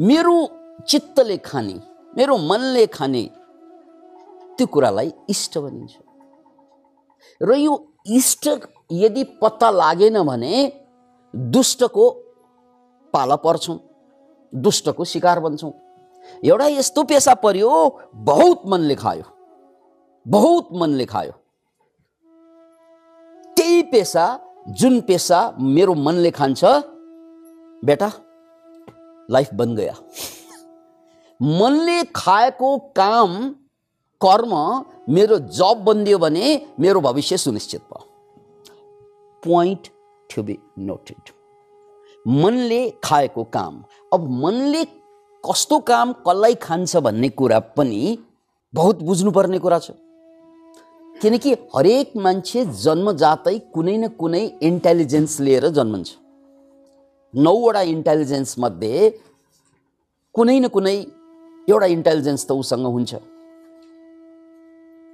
मेरो चित्तले खाने मेरो मनले खाने त्यो कुरालाई इष्ट भनिन्छ। र यो इष्ट यदि पत्ता लागेन भने दुष्टको पाला पर्छौँ दुष्टको शिकार बन्छौँ। एउटा यस्तो पेसा पर्यो बहुत मनले खायो बहुत मनले खायो। त्यही पेसा जुन पेसा मेरो मनले खान्छ बेटा लाइफ बन गया। मनले खाएको काम कर्म मेरो जब बनिदियो भने मेरो भविष्य सुनिश्चित भयो। पोइन्ट टु बी नोटेड मनले खाएको काम। अब मनले कस्तो काम कसलाई खान्छ भन्ने कुरा पनि बहुत बुझ्नुपर्ने कुरा छ। किनकि हरेक मान्छे जन्मजातै कुनै न कुनै इन्टेलिजेन्स लिएर जन्मन्छ। नौवटा इन्टेलिजेन्स मध्ये कुनै न कुनै एउटा इन्टेलिजेन्स त उसँग हुन्छ।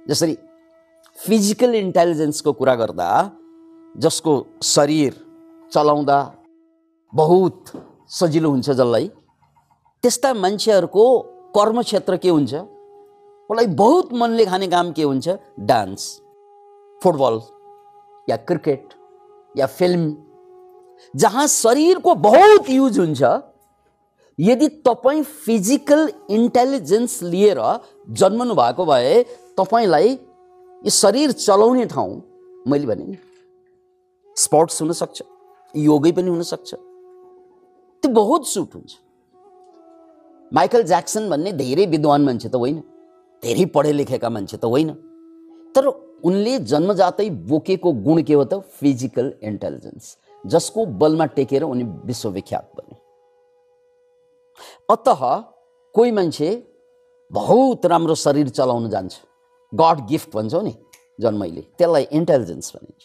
जसरी फिजिकल इन्टेलिजेन्सको कुरा गर्दा जसको शरीर चलाउँदा बहुत सजिलो हुन्छ जसलाई त्यस्ता मान्छेहरूको कर्मक्षेत्र के हुन्छ? उसलाई बहुत मनले खाने काम के हुन्छ? डान्स फुटबल या क्रिकेट या फिल्म। जहाँ शरीरको बहुत युज हुन्छ यदि तपाईँ फिजिकल इन्टेलिजेन्स लिएर जन्मनु भएको भए तपाईँलाई यो शरीर चलाउने ठाउँ मैले भने नि। स्पोर्ट्स हुनसक्छ योगै पनि हुनसक्छ। त्यो बहुत सुट हुन्छ। माइकल ज्याक्सन भन्ने धेरै विद्वान मान्छे त होइन धेरै पढे लेखेका मान्छे त होइन। तर उनले जन्मजातै बोकेको गुण के हो त? फिजिकल इन्टेलिजेन्स जसको बलमा टेकेर उनी विश्वविख्यात बने। अत कोही मान्छे बहुत राम्रो शरीर चलाउन जान्छ। गड गिफ्ट भन्छौ नि जन्मैले त्यसलाई इन्टेलिजेन्स भनिन्छ।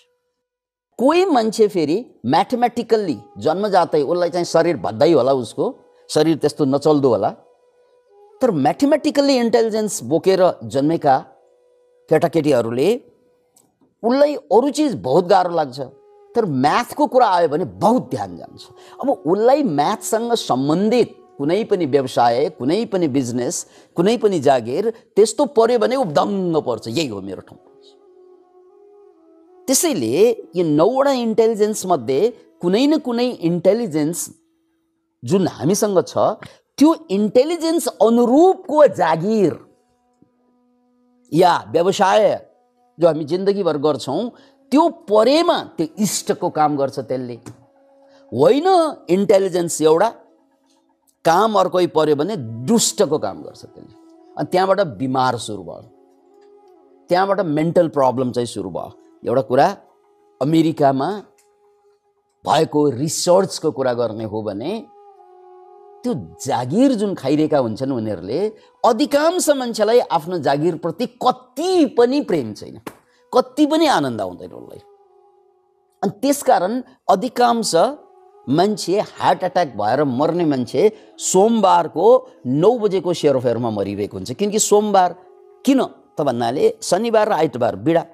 कोही मान्छे फेरि म्याथमेटिकल्ली जन्मजातै उसलाई चाहिँ शरीर भद्दै होला उसको शरीर त्यस्तो नचल्दो होला। तर म्याथमेटिकल्ली इन्टेलिजेन्स बोकेर जन्मेका केटाकेटीहरूले उसलाई अरू चिज बहुत गाह्रो लाग्छ। तर म्याथको कुरा आयो भने बहुत ध्यान जान्छ। अब उसलाई म्याथसँग सम्बन्धित कुनै पनि व्यवसाय कुनै पनि बिजनेस कुनै पनि जागिर त्यस्तो पर्यो भने ऊ दङ्ग पर्छ। यही हो मेरो ठाउँ। त्यसैले यो नौवटा इन्टेलिजेन्समध्ये कुनै न कुनै इन्टेलिजेन्स जुन हामीसँग छ त्यो इन्टेलिजेन्स अनुरूपको जागिर या व्यवसाय जो हामी जिन्दगीभर गर्छौँ त्यो परेमा त्यो इष्टको काम गर्छ त्यसले। होइन इन्टेलिजेन्स एउटा काम अर्कै पर्यो भने दुष्टको काम गर्छ त्यसले। अनि त्यहाँबाट बिमार सुरु भयो। त्यहाँबाट मेन्टल प्रब्लम चाहिँ सुरु भयो। एउटा कुरा अमेरिकामा भएको रिसर्चको कुरा गर्ने हो भने त्यो जागिर जुन खाइरहेका हुन्छन् उनीहरूले अधिकांश मान्छेलाई आफ्नो जागिरप्रति कति पनि प्रेम छैन। कति पनि आनन्द आउँदैन उसलाई अनि त्यसकारण अधिकांश मान्छे हार्ट एट्याक भएर मर्ने मान्छे सोमबारको नौ बजेको सेरोफेरोमा मरिरहेको हुन्छ। किनकि सोमबार किन? त भन्नाले शनिबार र आइतबार बिडा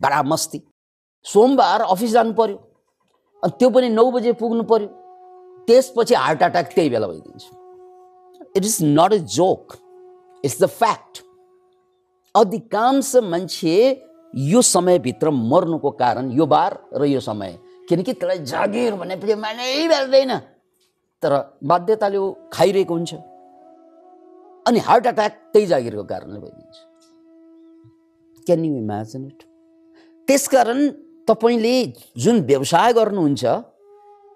बडा मस्ती। सोमबार अफिस जानु पर्यो अनि त्यो पनि नौ बजे पुग्नु पर्यो। त्यसपछि हार्ट एट्याक त्यही बेला भइदिन्छ। It is not a joke it's the fact अधिकांश मान्छे यो समयभित्र मर्नुको कारण यो बार र यो समय किनकि त्यसलाई जागिर भनेपछि मानै भेट्दैन तर बाध्यताले ऊ खाइरहेको हुन्छ अनि हार्ट एट्याक त्यही जागिरको कारणले भइदिन्छ क्यान यु इमेजिन इट त्यसकारण तपाईँले जुन व्यवसाय गर्नुहुन्छ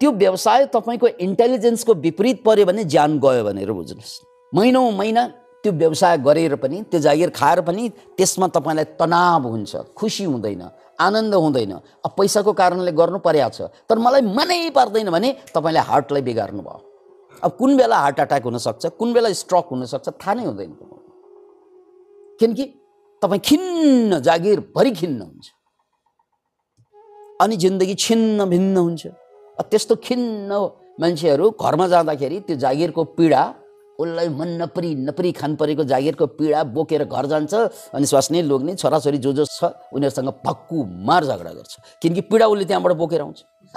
त्यो व्यवसाय तपाईँको इन्टेलिजेन्सको विपरीत पऱ्यो भने ज्यान गयो भनेर बुझ्नुहोस् महिनौ महिना त्यो व्यवसाय गरेर पनि त्यो जागिर खाएर पनि त्यसमा तपाईँलाई तनाव हुन्छ खुसी हुँदैन आनन्द हुँदैन। अब पैसाको कारणले गर्नु परेको छ। तर मलाई मनै पर्दैन भने तपाईँले हार्टलाई बिगार्नु भयो अब कुन बेला हार्ट एट्याक हुनसक्छ कुन बेला स्ट्रोक हुनसक्छ थाहा नै हुँदैन किनकि तपाईँ खिन्न जागिरभरि खिन्न हुन्छ। अनि जिन्दगी छिन्न भिन्न हुन्छ। त्यस्तो खिन्न मान्छेहरू घरमा जाँदाखेरि त्यो जागिरको पीडा उसलाई मन नपरी नपरी खान परेको जागिरको पीडा बोकेर घर जान्छ अनि स्वास्नी लोग्ने छोराछोरी जो जो छ उनीहरूसँग भक्कु मार झगडा गर्छ। किनकि पीडा उसले त्यहाँबाट बोकेर आउँछ।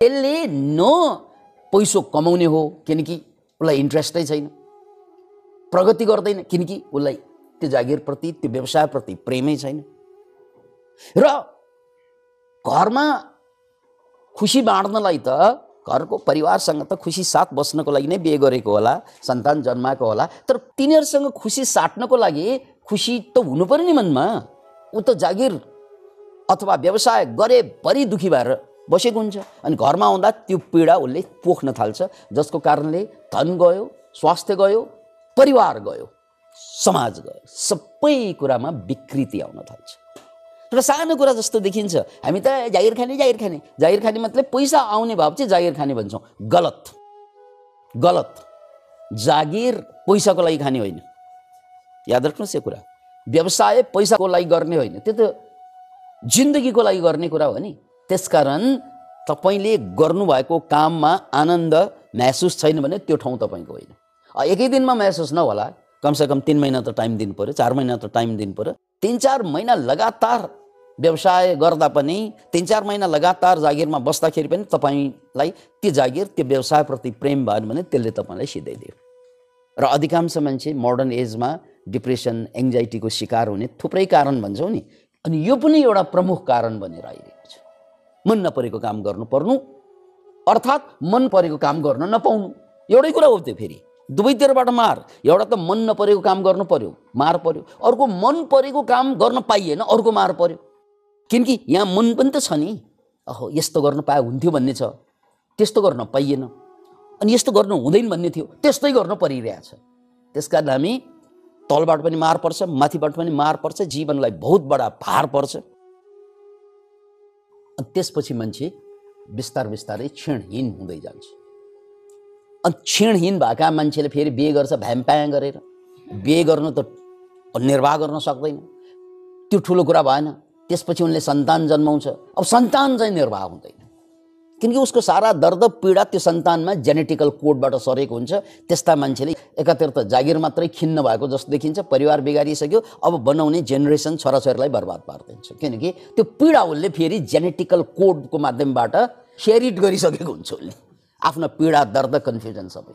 त्यसले न पैसो कमाउने हो किनकि उसलाई इन्ट्रेस्टै छैन। प्रगति गर्दैन किनकि उसलाई त्यो जागिरप्रति त्यो व्यवसायप्रति प्रेमै छैन। र घरमा खुसी बाँड्नलाई त घरको परिवारसँग त खुसी साथ बस्नको लागि नै बिहे गरेको होला सन्तान जन्माएको होला तर तिनीहरूसँग खुसी साट्नको लागि खुसी त हुनु पऱ्यो नि मनमा। ऊ त जागिर अथवा व्यवसाय गरेभरि दुखी भएर बसेको हुन्छ अनि घरमा आउँदा त्यो पीडा उसले पोख्न थाल्छ जसको कारणले धन गयो स्वास्थ्य गयो परिवार गयो समाज गयो सबै कुरामा विकृति आउन थाल्छ। र सानो कुरा जस्तो देखिन्छ। हामी त जागिर खाने जागिर खाने। जागिर खाने मतलब पैसा आउने भाव चाहिँ जागिर खाने भन्छौँ। गलत। गलत। जागिर पैसाको लागि खाने होइन। याद राख्नुहोस् यो कुरा। व्यवसाय पैसाको लागि गर्ने होइन। त्यो त जिन्दगीको लागि गर्ने कुरा हो नि। त्यसकारण तपाईँले गर्नुभएको काममा आनन्द महसुस छैन भने त्यो ठाउँ तपाईँको होइन। एकै दिनमा महसुस नहोला। कमसेकम तिन महिना त टाइम दिनु पऱ्यो चार महिना त टाइम दिनु पऱ्यो तिन चार महिना लगातार व्यवसाय गर्दा पनि तिन चार महिना लगातार जागिरमा बस्दाखेरि पनि तपाईँलाई त्यो जागिर त्यो व्यवसायप्रति प्रेम भएन भने त्यसले तपाईँलाई सिधाइदियो। र अधिकांश मान्छे मोडर्न एजमा डिप्रेसन एङ्जाइटीको शिकार हुने थुप्रै कारण भन्छौँ नि। अनि यो पनि एउटा प्रमुख कारण बनेर आइरहेको छ। मन नपरेको काम गर्नु पर्नु अर्थात् मन परेको काम गर्न नपाउनु। एउटै कुरा हो त्यो फेरि। दुवैतिरबाट मार। एउटा त मन नपरेको काम गर्नु पर्यो मार पर्यो। अर्को मन परेको काम गर्न पाइएन अर्को मार पर्यो। किनकि यहाँ मन पनि त छ नि। अहो यस्तो गर्न पाए हुन्थ्यो भन्ने छ। त्यस्तो गर्न पाइएन। अनि यस्तो गर्नु हुँदैन भन्ने थियो। त्यस्तै गर्न परिरहेछ त्यस कारण हामी तलबाट पनि मार पर्छ माथिबाट पनि मार पर्छ। जीवनलाई बहुत बडा भार पर्छ। अनि त्यसपछि मान्छे बिस्तार बिस्तारै क्षणहीन हुँदै जान्छ। अनि क्षणहीन भएका मान्छेले फेरि बिहे गर्छ भ्याम्प्याङ गरेर। बिहे गर्नु त निर्वाह गर्न सक्दैन। त्यो ठुलो कुरा भएन। त्यसपछि उनले सन्तान जन्माउँछ। अब सन्तान चाहिँ निर्वाह हुँदैन। किनकि उसको सारा दर्द पीडा त्यो सन्तानमा जेनेटिकल कोडबाट सरेको हुन्छ। त्यस्ता मान्छेले एकातिर त जागिर मात्रै खिन्न भएको जस्तो देखिन्छ। परिवार बिगारिसक्यो। अब बनाउने जेनेरेसन छोराछोरीलाई बर्बाद पारिदिन्छ। किनकि त्यो पीडा उसले फेरि जेनेटिकल कोडको माध्यमबाट सेरिट गरिसकेको हुन्छ उसले। आफ्नो पीडा दर्द कन्फ्युजन सबै।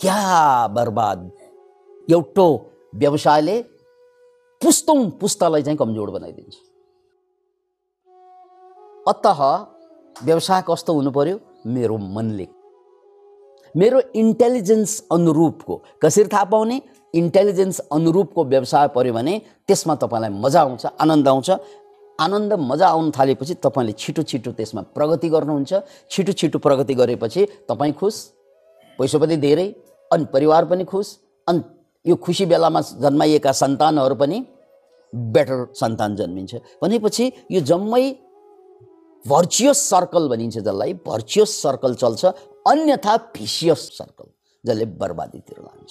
क्या बर्बाद? एउटो व्यवसायले पुस्तौँ पुस्तालाई चाहिँ कमजोर बनाइदिन्छ। अत व्यवसाय कस्तो हुनु पर्यो? मेरो मनले। मेरो इन्टेलिजेन्स अनुरूपको। कसरी थाहा पाउने? इन्टेलिजेन्स अनुरूपको व्यवसाय पऱ्यो भने त्यसमा तपाईँलाई मजा आउँछ आनन्द आउँछ। आनन्द मजा आउनु थालेपछि तपाईँले छिटो छिटो त्यसमा प्रगति गर्नुहुन्छ। छिटो छिटो प्रगति गरेपछि तपाईँ खुस पैसा पनि धेरै अनि परिवार पनि खुस अनि यो खुसी बेलामा जन्माइएका सन्तानहरू पनि बेटर सन्तान जन्मिन्छ। भनेपछि यो जम्मै भर्चुयस सर्कल भनिन्छ जसलाई भर्चुयस सर्कल चल्छ अन्यथा भिसियस सर्कल जसले बर्बादीतिर लान्छ।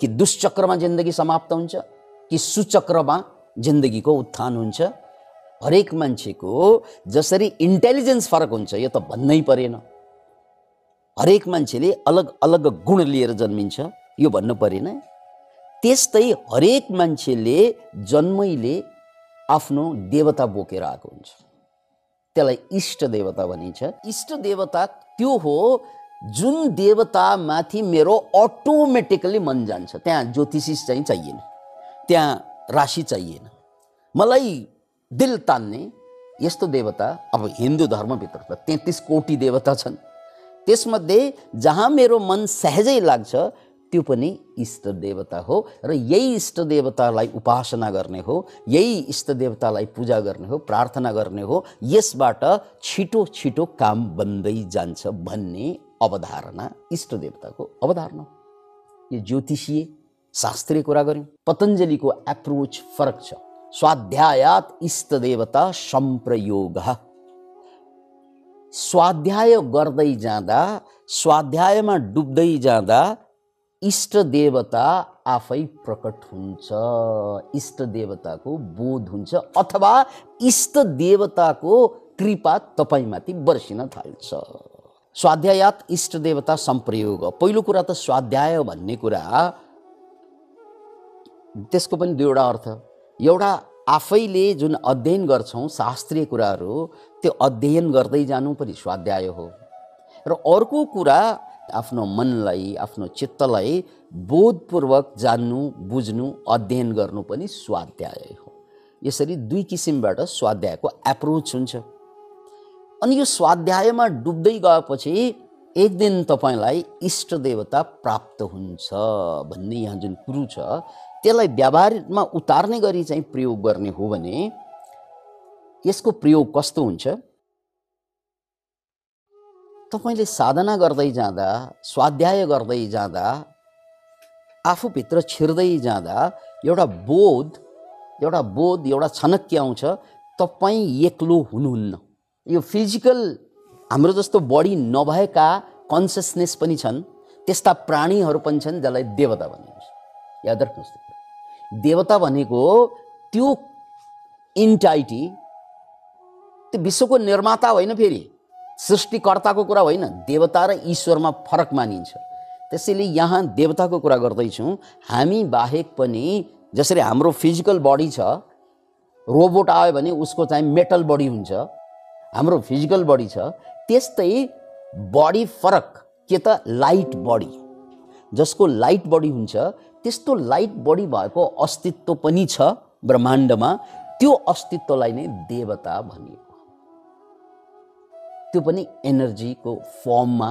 कि दुष्चक्रमा जिन्दगी समाप्त हुन्छ कि सुचक्रमा जिन्दगीको उत्थान हुन्छ। हरेक मान्छेको जसरी इन्टेलिजेन्स फरक हुन्छ यो त भन्नै परेन। हरेक मान्छेले अलग अलग गुण लिएर जन्मिन्छ यो भन्नु परेन। त्यस्तै हरेक मान्छेले जन्मैले आफ्नो देवता बोकेर आएको हुन्छ। त्यसलाई इष्ट देवता भनिन्छ। इष्ट देवता त्यो हो जुन देवतामाथि मेरो अटोमेटिकली मन जान्छ। त्यहाँ ज्योतिषी चाहिँ चाहिएन। त्यहाँ राशि चाहिएन। मलाई दिल तान्ने यस्तो देवता अब हिन्दू धर्मभित्र त तेत्तिस कोटी देवता छन्। त्यसमध्ये जहाँ मेरो मन सहजै लाग्छ त्यो पनि इष्ट देवता हो र यही इष्ट देवतालाई उपासना गर्ने हो यही इष्ट देवतालाई पूजा गर्ने हो प्रार्थना गर्ने हो यसबाट छिटो छिटो काम बन्दै जान्छ भन्ने अवधारणा इष्ट देवताको अवधारणा यो ज्योतिषीय शास्त्रीय कुरा गऱ्यौँ पतञ्जलीको एप्रोच फरक छ स्वाध्यायात इष्ट देवता सम्प्रयोग स्वाध्याय गर्दै जाँदा स्वाध्यायमा डुब्दै जाँदा इष्ट देवता आफै प्रकट हुन्छ। इष्ट देवताको बोध हुन्छ अथवा इष्ट देवताको कृपा तपाईँमाथि बर्सिन थाल्छ। स्वाध्यायात इष्ट देवता सम्प्रयोग। पहिलो कुरा त स्वाध्याय भन्ने कुरा। त्यसको पनि दुईवटा अर्थ। एउटा आफैले जुन अध्ययन गर्छौँ शास्त्रीय कुराहरू त्यो अध्ययन गर्दै जानु पनि स्वाध्याय हो। र अर्को कुरा आफ्नो मनलाई आफ्नो चित्तलाई बोधपूर्वक जान्नु बुझ्नु अध्ययन गर्नु पनि स्वाध्याय हो। यसरी दुई किसिमबाट स्वाध्यायको एप्रोच हुन्छ। अनि यो स्वाध्यायमा डुब्दै गएपछि एक दिन तपाईँलाई इष्ट देवता प्राप्त हुन्छ भन्ने यहाँ जुन कुरो छ त्यसलाई व्यवहारमा उतार्ने गरी चाहिँ प्रयोग गर्ने हो भने यसको प्रयोग कस्तो हुन्छ? तपाईँले साधना गर्दै जाँदा स्वाध्याय गर्दै जाँदा आफूभित्र छिर्दै जाँदा एउटा बोध एउटा बोध एउटा छनक्य आउँछ तपाईँ एक्लो हुनुहुन्न। यो फिजिकल हाम्रो जस्तो बडी नभएका कन्सियसनेस पनि छन् त्यस्ता प्राणीहरू पनि छन् जसलाई देवता भनिन्छ। याद राख्नुहोस् देवता भनेको त्यो इन्टाइटी त्यो विश्वको निर्माता होइन फेरि। सृष्टिकर्ताको कुरा होइन देवता र ईश्वरमा फरक मानिन्छ। त्यसैले यहाँ देवताको कुरा गर्दैछौँ। हामी बाहेक पनि जसरी हाम्रो फिजिकल बडी छ रोबोट आयो भने उसको चाहिँ मेटल बडी हुन्छ। हाम्रो फिजिकल बडी छ त्यस्तै बडी फरक के त लाइट बडी जसको लाइट बडी हुन्छ त्यस्तो लाइट बडी भएको अस्तित्व पनि छ ब्रह्माण्डमा। त्यो अस्तित्वलाई नै देवता भनिएको त्यो पनि एनर्जीको फर्ममा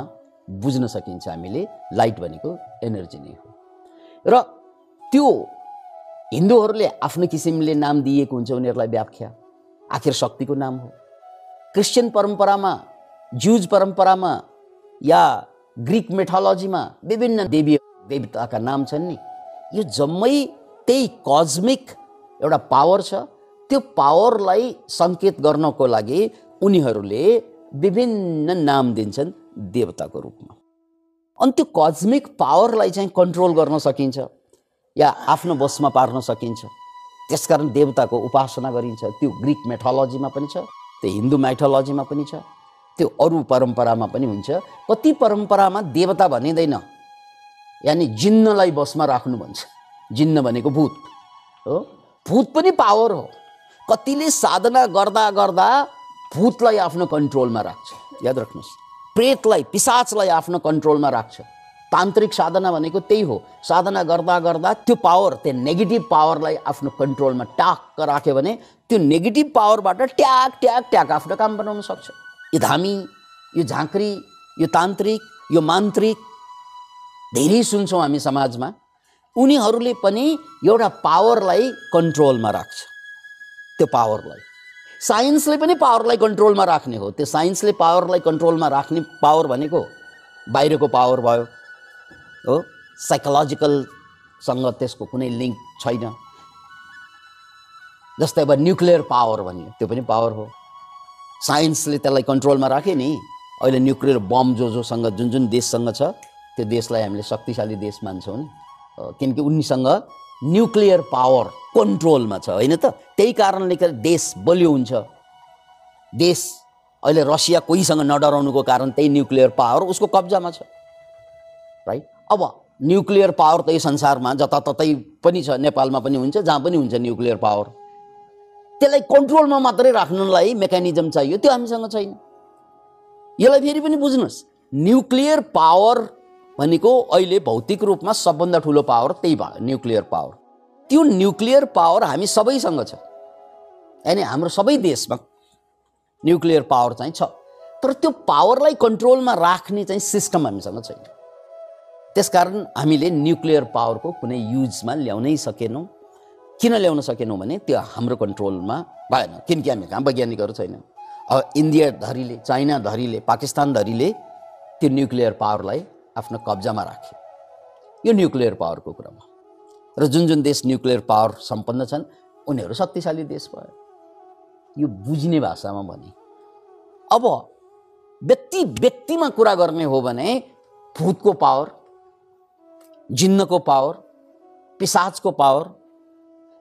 बुझ्न सकिन्छ हामीले लाइट भनेको एनर्जी नै हो। र त्यो हिन्दूहरूले आफ्नो किसिमले नाम दिएको हुन्छ उनीहरूलाई व्याख्या। आखिर शक्तिको नाम हो। क्रिस्चियन परम्परामा ज्युज परम्परामा या ग्रिक मेथोलोजीमा विभिन्न देवी देवताका नाम छन् नि। यो जम्मै त्यही कस्मिक एउटा पावर छ। त्यो पावरलाई सङ्केत गर्नको लागि उनीहरूले विभिन्न नाम दिन्छन् देवताको रूपमा। अनि त्यो कस्मिक पावरलाई चाहिँ कन्ट्रोल गर्न सकिन्छ या आफ्नो बसमा पार्न सकिन्छ। त्यसकारण देवताको उपासना गरिन्छ। त्यो ग्रिक मेथोलोजीमा पनि छ त्यो हिन्दू माइथोलोजीमा पनि छ त्यो अरू परम्परामा पनि हुन्छ। कति परम्परामा देवता भनिँदैन यानि जिन्नलाई बसमा राख्नु भन्छ। जिन्न भनेको भूत हो। भूत पनि पावर हो। कतिले साधना गर्दा गर्दा भूतलाई आफ्नो कन्ट्रोलमा राख्छ। याद राख्नुहोस्। प्रेतलाई पिसाचलाई आफ्नो कन्ट्रोलमा राख्छ। तान्त्रिक साधना भनेको त्यही हो। साधना गर्दा गर्दा त्यो पावर त्यो नेगेटिभ पावरलाई आफ्नो कन्ट्रोलमा ट्याक्क राख्यो भने त्यो नेगेटिभ पावरबाट ट्याक ट्याक ट्याक आफ्नो काम बनाउन सक्छ। यो धामी यो झाँक्री यो तान्त्रिक यो मान्त्रिक धेरै सुन्छौँ हामी समाजमा। उनीहरूले पनि एउटा पावरलाई कन्ट्रोलमा राख्छ। त्यो पावरलाई साइन्सले पनि पावरलाई कन्ट्रोलमा राख्ने हो। त्यो साइन्सले पावरलाई कन्ट्रोलमा राख्ने पावर भनेको बाहिरको पावर भयो हो? साइकोलोजिकलसँग त्यसको कुनै लिङ्क छैन। जस्तै अब न्युक्लियर पावर भन्यो त्यो पनि पावर हो। साइन्सले त्यसलाई कन्ट्रोलमा राख्यो नि। अहिले न्युक्लियर बम जो जोसँग जुन जुन देशसँग छ त्यो देशलाई हामीले शक्तिशाली देश मान्छौँ नि। किनकि उनीसँग न्युक्लियर पावर कन्ट्रोलमा छ होइन त? त्यही कारणले गर्दा देश बलियो हुन्छ। देश अहिले रसिया कोहीसँग नडराउनुको कारण त्यही न्युक्लियर पावर उसको कब्जामा छ। राइट अब न्युक्लियर पावर त संसारमा जताततै पनि छ नेपालमा पनि हुन्छ जहाँ पनि हुन्छ न्युक्लियर पावर त्यसलाई कन्ट्रोलमा मात्रै राख्नलाई मेकानिजम चाहियो त्यो हामीसँग छैन। यसलाई फेरि पनि बुझ्नुहोस् न्युक्लियर पावर भनेको अहिले भौतिक रूपमा सबभन्दा ठुलो पावर त्यही भयो न्युक्लियर पावर त्यो न्युक्लियर पावर हामी सबैसँग छ। यानि हाम्रो सबै देशमा न्युक्लियर पावर चाहिँ छ। तर त्यो पावरलाई कन्ट्रोलमा राख्ने चाहिँ सिस्टम हामीसँग छैन। त्यसकारण हामीले न्युक्लियर पावरको कुनै युजमा ल्याउनै सकेनौँ। किन ल्याउन सकेनौँ भने त्यो हाम्रो कन्ट्रोलमा भएन। किनकि हामी कहाँ वैज्ञानिकहरू छैनौँ। अब इन्डिया धरीले चाइना धरीले पाकिस्तान धरीले त्यो न्युक्लियर पावरलाई आफ्नो कब्जामा राखे यो न्युक्लियर पावरको कुरामा। र जुन जुन देश न्युक्लियर पावर सम्पन्न छन् उनीहरू शक्तिशाली देश भयो। यो बुझ्ने भाषामा भने अब व्यक्ति व्यक्तिमा कुरा गर्ने हो भने भूतको पावर जिन्नको पावर पिसाचको पावर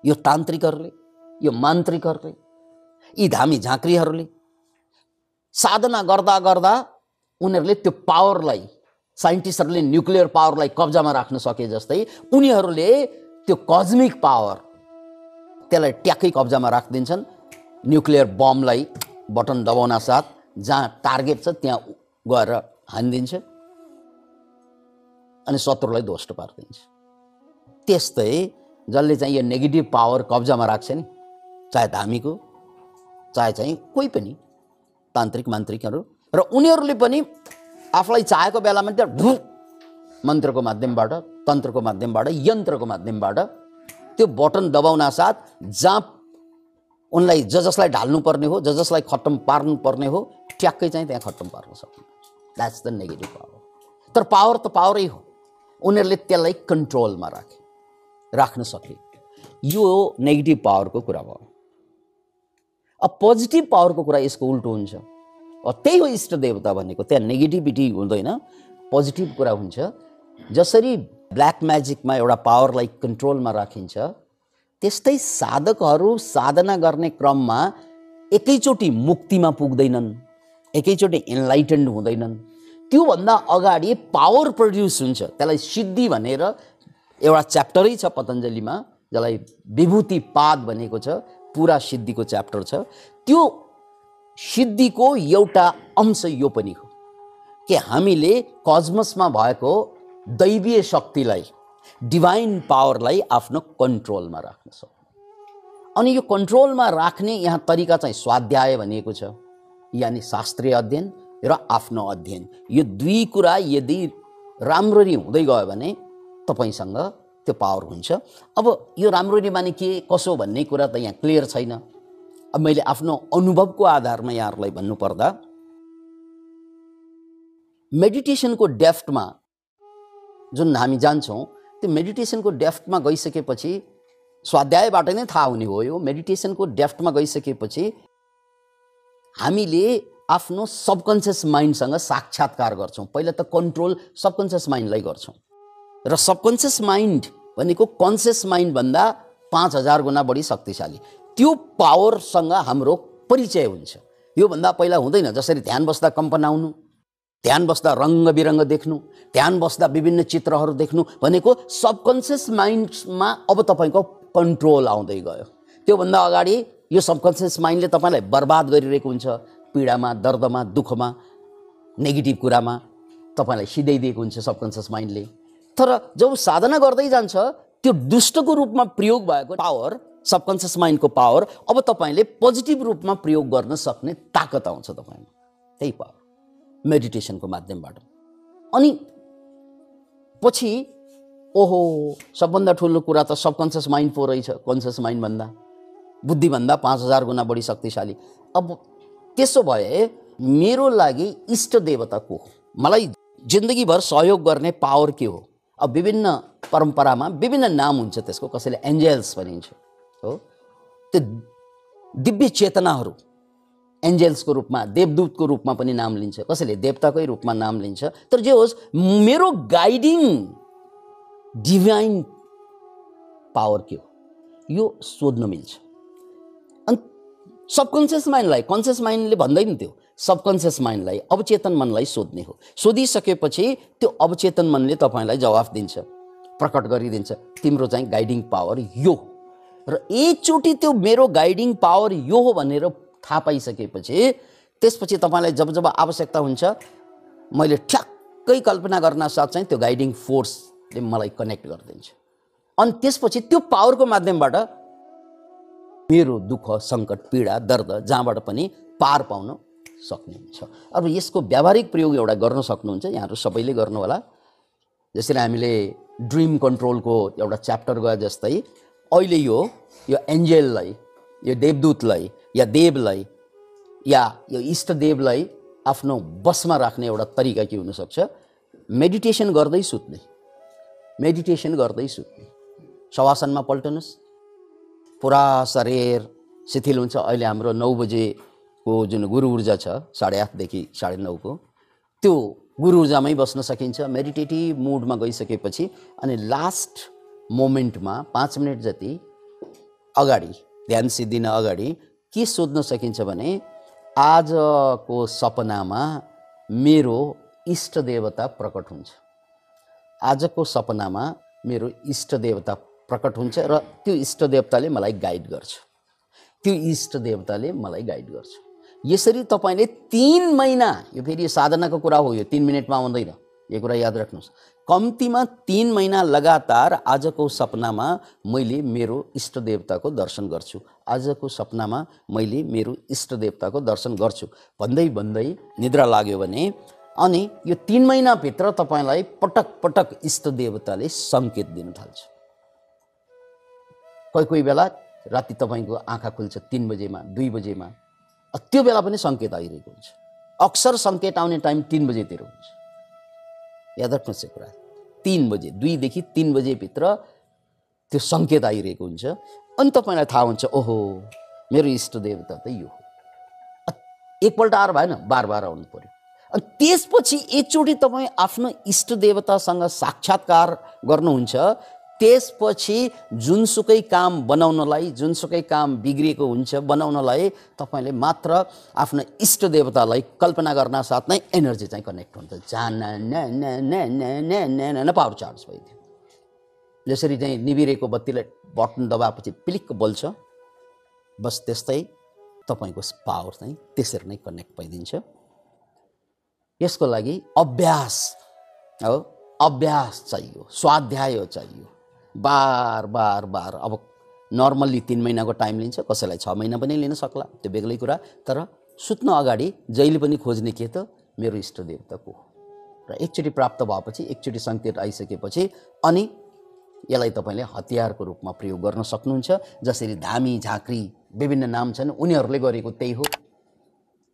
यो तान्त्रिकहरूले यो मान्त्रिकहरूले यी धामी झाँक्रीहरूले साधना गर्दा गर्दा उनीहरूले त्यो पावरलाई साइन्टिस्टहरूले न्युक्लियर पावरलाई कब्जामा राख्न सके जस्तै उनीहरूले त्यो कस्मिक पावर त्यसलाई ट्याक्कै कब्जामा राखिदिन्छन्। न्युक्लियर बमलाई बटन दबाउन साथ जहाँ टार्गेट छ त्यहाँ गएर हानिदिन्छ अनि शत्रुलाई ध्वस्त पारिदिन्छ। त्यस्तै जसले चाहिँ यो नेगेटिभ पावर कब्जामा राख्छ नि चाहे धामीको चाहे चाहिँ कोही पनि तान्त्रिक मान्त्रिकहरू र उनीहरूले पनि आफूलाई चाहेको बेलामा त्यहाँ भु मन्त्रको माध्यमबाट तन्त्रको माध्यमबाट यन्त्रको माध्यमबाट त्यो बटन दबाउन साथ जहाँ उनलाई ज जसलाई ढाल्नुपर्ने हो ज जसलाई खत्तम पार्नुपर्ने हो ठ्याक्कै चाहिँ त्यहाँ खत्तम पार्न सक्नु। द्याट्स द नेगेटिभ पावर तर पावर त पावरै हो। उनीहरूले त्यसलाई कन्ट्रोलमा राखे राख्न सके। यो नेगेटिभ पावरको कुरा भयो। अब पोजिटिभ पावरको कुरा यसको उल्टो हुन्छ। त्यही हो इष्ट देवता भनेको। त्यहाँ नेगेटिभिटी हुँदैन। पोजिटिभ कुरा हुन्छ। जसरी ब्ल्याक म्याजिकमा एउटा पावरलाई कन्ट्रोलमा राखिन्छ। त्यस्तै साधकहरू साधना गर्ने क्रममा एकैचोटि मुक्तिमा पुग्दैनन् एकैचोटि इन्लाइटेन्ड हुँदैनन्। त्योभन्दा अगाडि पावर प्रड्युस हुन्छ त्यसलाई सिद्धि भनेर एउटा च्याप्टरै छ पतञ्जलीमा जसलाई विभूति पाद भनेको छ पुरा सिद्धिको च्याप्टर छ। त्यो सिद्धिको एउटा अंश यो पनि हो कि हामीले कजमसमा भएको दैवीय शक्तिलाई डिभाइन पावरलाई आफ्नो कन्ट्रोलमा राख्न सक्नु अनि यो कन्ट्रोलमा राख्ने यहाँ तरिका चाहिँ स्वाध्याय भनिएको छ यानि शास्त्रीय अध्ययन र आफ्नो अध्ययन। यो दुई कुरा यदि राम्ररी हुँदै गयो भने तपाईँसँग त्यो पावर हुन्छ। अब यो राम्ररी माने के कसो भन्ने कुरा त यहाँ क्लियर छैन। अब मैले आफ्नो अनुभवको आधारमा यहाँहरूलाई भन्नुपर्दा मेडिटेसनको डेफ्टमा जुन हामी जान्छौँ त्यो मेडिटेसनको डेफ्टमा गइसकेपछि स्वाध्यायबाट नै थाहा हुने हो यो मेडिटेसनको डेफ्टमा गइसकेपछि हामीले आफ्नो सबकन्सियस माइन्डसँग साक्षात्कार गर्छौँ। पहिला त कन्ट्रोल सबकन्सियस माइन्डलाई गर्छौँ। र सबकन्सियस माइन्ड भनेको कन्सियस माइन्डभन्दा पाँच हजार गुणा बढी शक्तिशाली। त्यो पावरसँग हाम्रो परिचय हुन्छ। योभन्दा पहिला हुँदैन जसरी ध्यान बस्दा कम्पन आउनु ध्यान बस्दा रङ्ग बिरङ्ग देख्नु ध्यान बस्दा विभिन्न चित्रहरू देख्नु भनेको सबकन्सियस माइन्डमा अब तपाईँको कन्ट्रोल आउँदै गयो। त्योभन्दा अगाडि यो सबकन्सियस माइन्डले तपाईँलाई बर्बाद गरिरहेको हुन्छ पीडामा दर्दमा दुःखमा नेगेटिभ कुरामा तपाईँलाई सिधाइदिएको हुन्छ सबकन्सियस माइन्डले। तर जब साधना गर्दै जान्छ त्यो दुष्टको रूपमा प्रयोग भएको पावर सबकन्सियस माइन्डको पावर अब तपाईँले पोजिटिभ रूपमा प्रयोग गर्न सक्ने ताकत आउँछ तपाईँमा। त्यही पावर। मेडिटेसनको माध्यमबाट। अनि पछि ओहो सबभन्दा ठुलो कुरा त सबकन्सियस माइन्ड पो रहेछ कन्सियस माइन्डभन्दा। बुद्धिभन्दा पाँच हजार गुणा बढी शक्तिशाली। अब त्यसो भए मेरो लागि इष्ट देवता को हो? मलाई जिन्दगीभर सहयोग गर्ने पावर के हो? अब विभिन्न परम्परामा विभिन्न नाम हुन्छ त्यसको कसैले एन्जेल्स भनिन्छ हो? त्यो दिव्य चेतनाहरू एन्जेल्सको रूपमा देवदूतको रूपमा पनि नाम लिन्छ। कसैले देवताकै रूपमा नाम लिन्छ। तर जे होस् मेरो गाइडिङ डिभाइन पावर के हो? यो सोध्न मिल्छ। अनि सबकन्सियस माइन्डलाई कन्सियस माइन्डले भन्दैन त्यो। सबकन्सियस माइन्डलाई अवचेतन मनलाई सोध्ने हो। सोधिसकेपछि त्यो अवचेतन मनले तपाईँलाई जवाफ दिन्छ। प्रकट गरिदिन्छ तिम्रो चाहिँ गाइडिङ पावर यो र एकचोटि त्यो मेरो गाइडिङ पावर यो हो भनेर थाहा पाइसकेपछि त्यसपछि तपाईँलाई जब जब आवश्यकता हुन्छ मैले ठ्याक्कै कल्पना गर्न साथ चाहिँ त्यो गाइडिङ फोर्सले मलाई कनेक्ट गरिदिन्छ। अनि त्यसपछि त्यो पावरको माध्यमबाट मेरो दुःख सङ्कट पीडा दर्द जहाँबाट पनि पार पाउन सक्ने हुन्छ अब यसको व्यावहारिक प्रयोग एउटा गर्न सक्नुहुन्छ यहाँहरू सबैले गर्नु होला जसरी हामीले ड्रिम कन्ट्रोलको एउटा च्याप्टर गयो जस्तै अहिले यो यो एन्जेललाई यो देवदूतलाई या देवलाई या यो इष्टदेवलाई आफ्नो बसमा राख्ने एउटा तरिका के हुनसक्छ? मेडिटेसन गर्दै सुत्ने। मेडिटेसन गर्दै सुत्ने। सवासनमा पल्टनुहोस्। पुरा शरीर शिथिल हुन्छ। अहिले हाम्रो नौ बजे को जुन गुरु ऊर्जा छ साढे आठदेखि साढे नौको त्यो गुरु ऊर्जामै बस्न सकिन्छ। मेडिटेटिभ मुडमा गइसकेपछि अनि लास्ट मोमेन्टमा पाँच मिनट जति अगाडि ध्यान सिद्धिन अगाडि के सोध्न सकिन्छ भने आजको सपनामा मेरो इष्ट देवता प्रकट हुन्छ। आजको सपनामा मेरो इष्ट देवता प्रकट हुन्छ र त्यो इष्ट देवताले मलाई गाइड गर्छ। त्यो इष्ट देवताले मलाई गाइड गर्छ। यसरी तपाईँले तिन महिना यो फेरि साधनाको कुरा हो यो तिन मिनटमा आउँदैन। यो कुरा याद राख्नुहोस्। कम्तीमा तिन महिना लगातार आजको सपनामा मैले मेरो इष्ट देवताको दर्शन गर्छु। आजको सपनामा मैले मेरो इष्ट देवताको दर्शन गर्छु। भन्दै भन्दै निद्रा लाग्यो भने अनि यो तिन महिनाभित्र तपाईँलाई पटक पटक इष्ट देवताले सङ्केत दिन थाल्छ। कोही कोही बेला राति तपाईँको आँखा खुल्छ तिन बजेमा दुई बजेमा त्यो बेला पनि सङ्केत आइरहेको हुन्छ। अक्सर सङ्केत आउने टाइम तिन बजेतिर हुन्छ। याद राख्नुहोस् यो कुरा। तिन बजे दुईदेखि तिन बजेभित्र त्यो सङ्केत आइरहेको हुन्छ। अनि तपाईँलाई थाहा हुन्छ ओहो मेरो इष्ट देवता त यो हो। एकपल्ट आएर भएन बार बार आउनु पर्यो। अनि त्यसपछि एकचोटि तपाईँ आफ्नो इष्ट देवतासँग साक्षात्कार गर्नुहुन्छ। त्यसपछि जुनसुकै काम बनाउनलाई जुनसुकै काम बिग्रिएको हुन्छ बनाउनलाई तपाईँले मात्र आफ्नो इष्ट देवतालाई कल्पना गर्न साथ नै एनर्जी चाहिँ कनेक्ट हुन्छ। जान न पावर चार्ज भइदियो। जसरी चाहिँ निबिरेको बत्तीलाई बटन दबाएपछि पिलिक्क बोल्छ बस त्यस्तै तपाईँको पावर चाहिँ त्यसरी नै कनेक्ट भइदिन्छ। यसको लागि अभ्यास हो अभ्यास चाहियो स्वाध्याय चाहियो। बार बार बार। अब नर्मल्ली तिन महिनाको टाइम लिन्छ कसैलाई छ महिना पनि लिन सक्ला त्यो बेग्लै कुरा। तर सुत्न अगाडि जहिले पनि खोज्ने के त? मेरो इष्ट देवता को हो? र एकचोटि प्राप्त भएपछि एकचोटि सङ्केत आइसकेपछि अनि यसलाई तपाईँले हतियारको रूपमा प्रयोग गर्न सक्नुहुन्छ जसरी धामी झाँक्री विभिन्न नाम छन् उनीहरूले गरेको त्यही हो।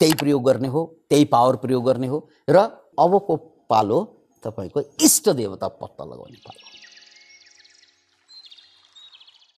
त्यही प्रयोग गर्ने हो त्यही पावर प्रयोग गर्ने हो। र अबको पालो तपाईँको इष्ट देवता पत्ता लगाउने पालो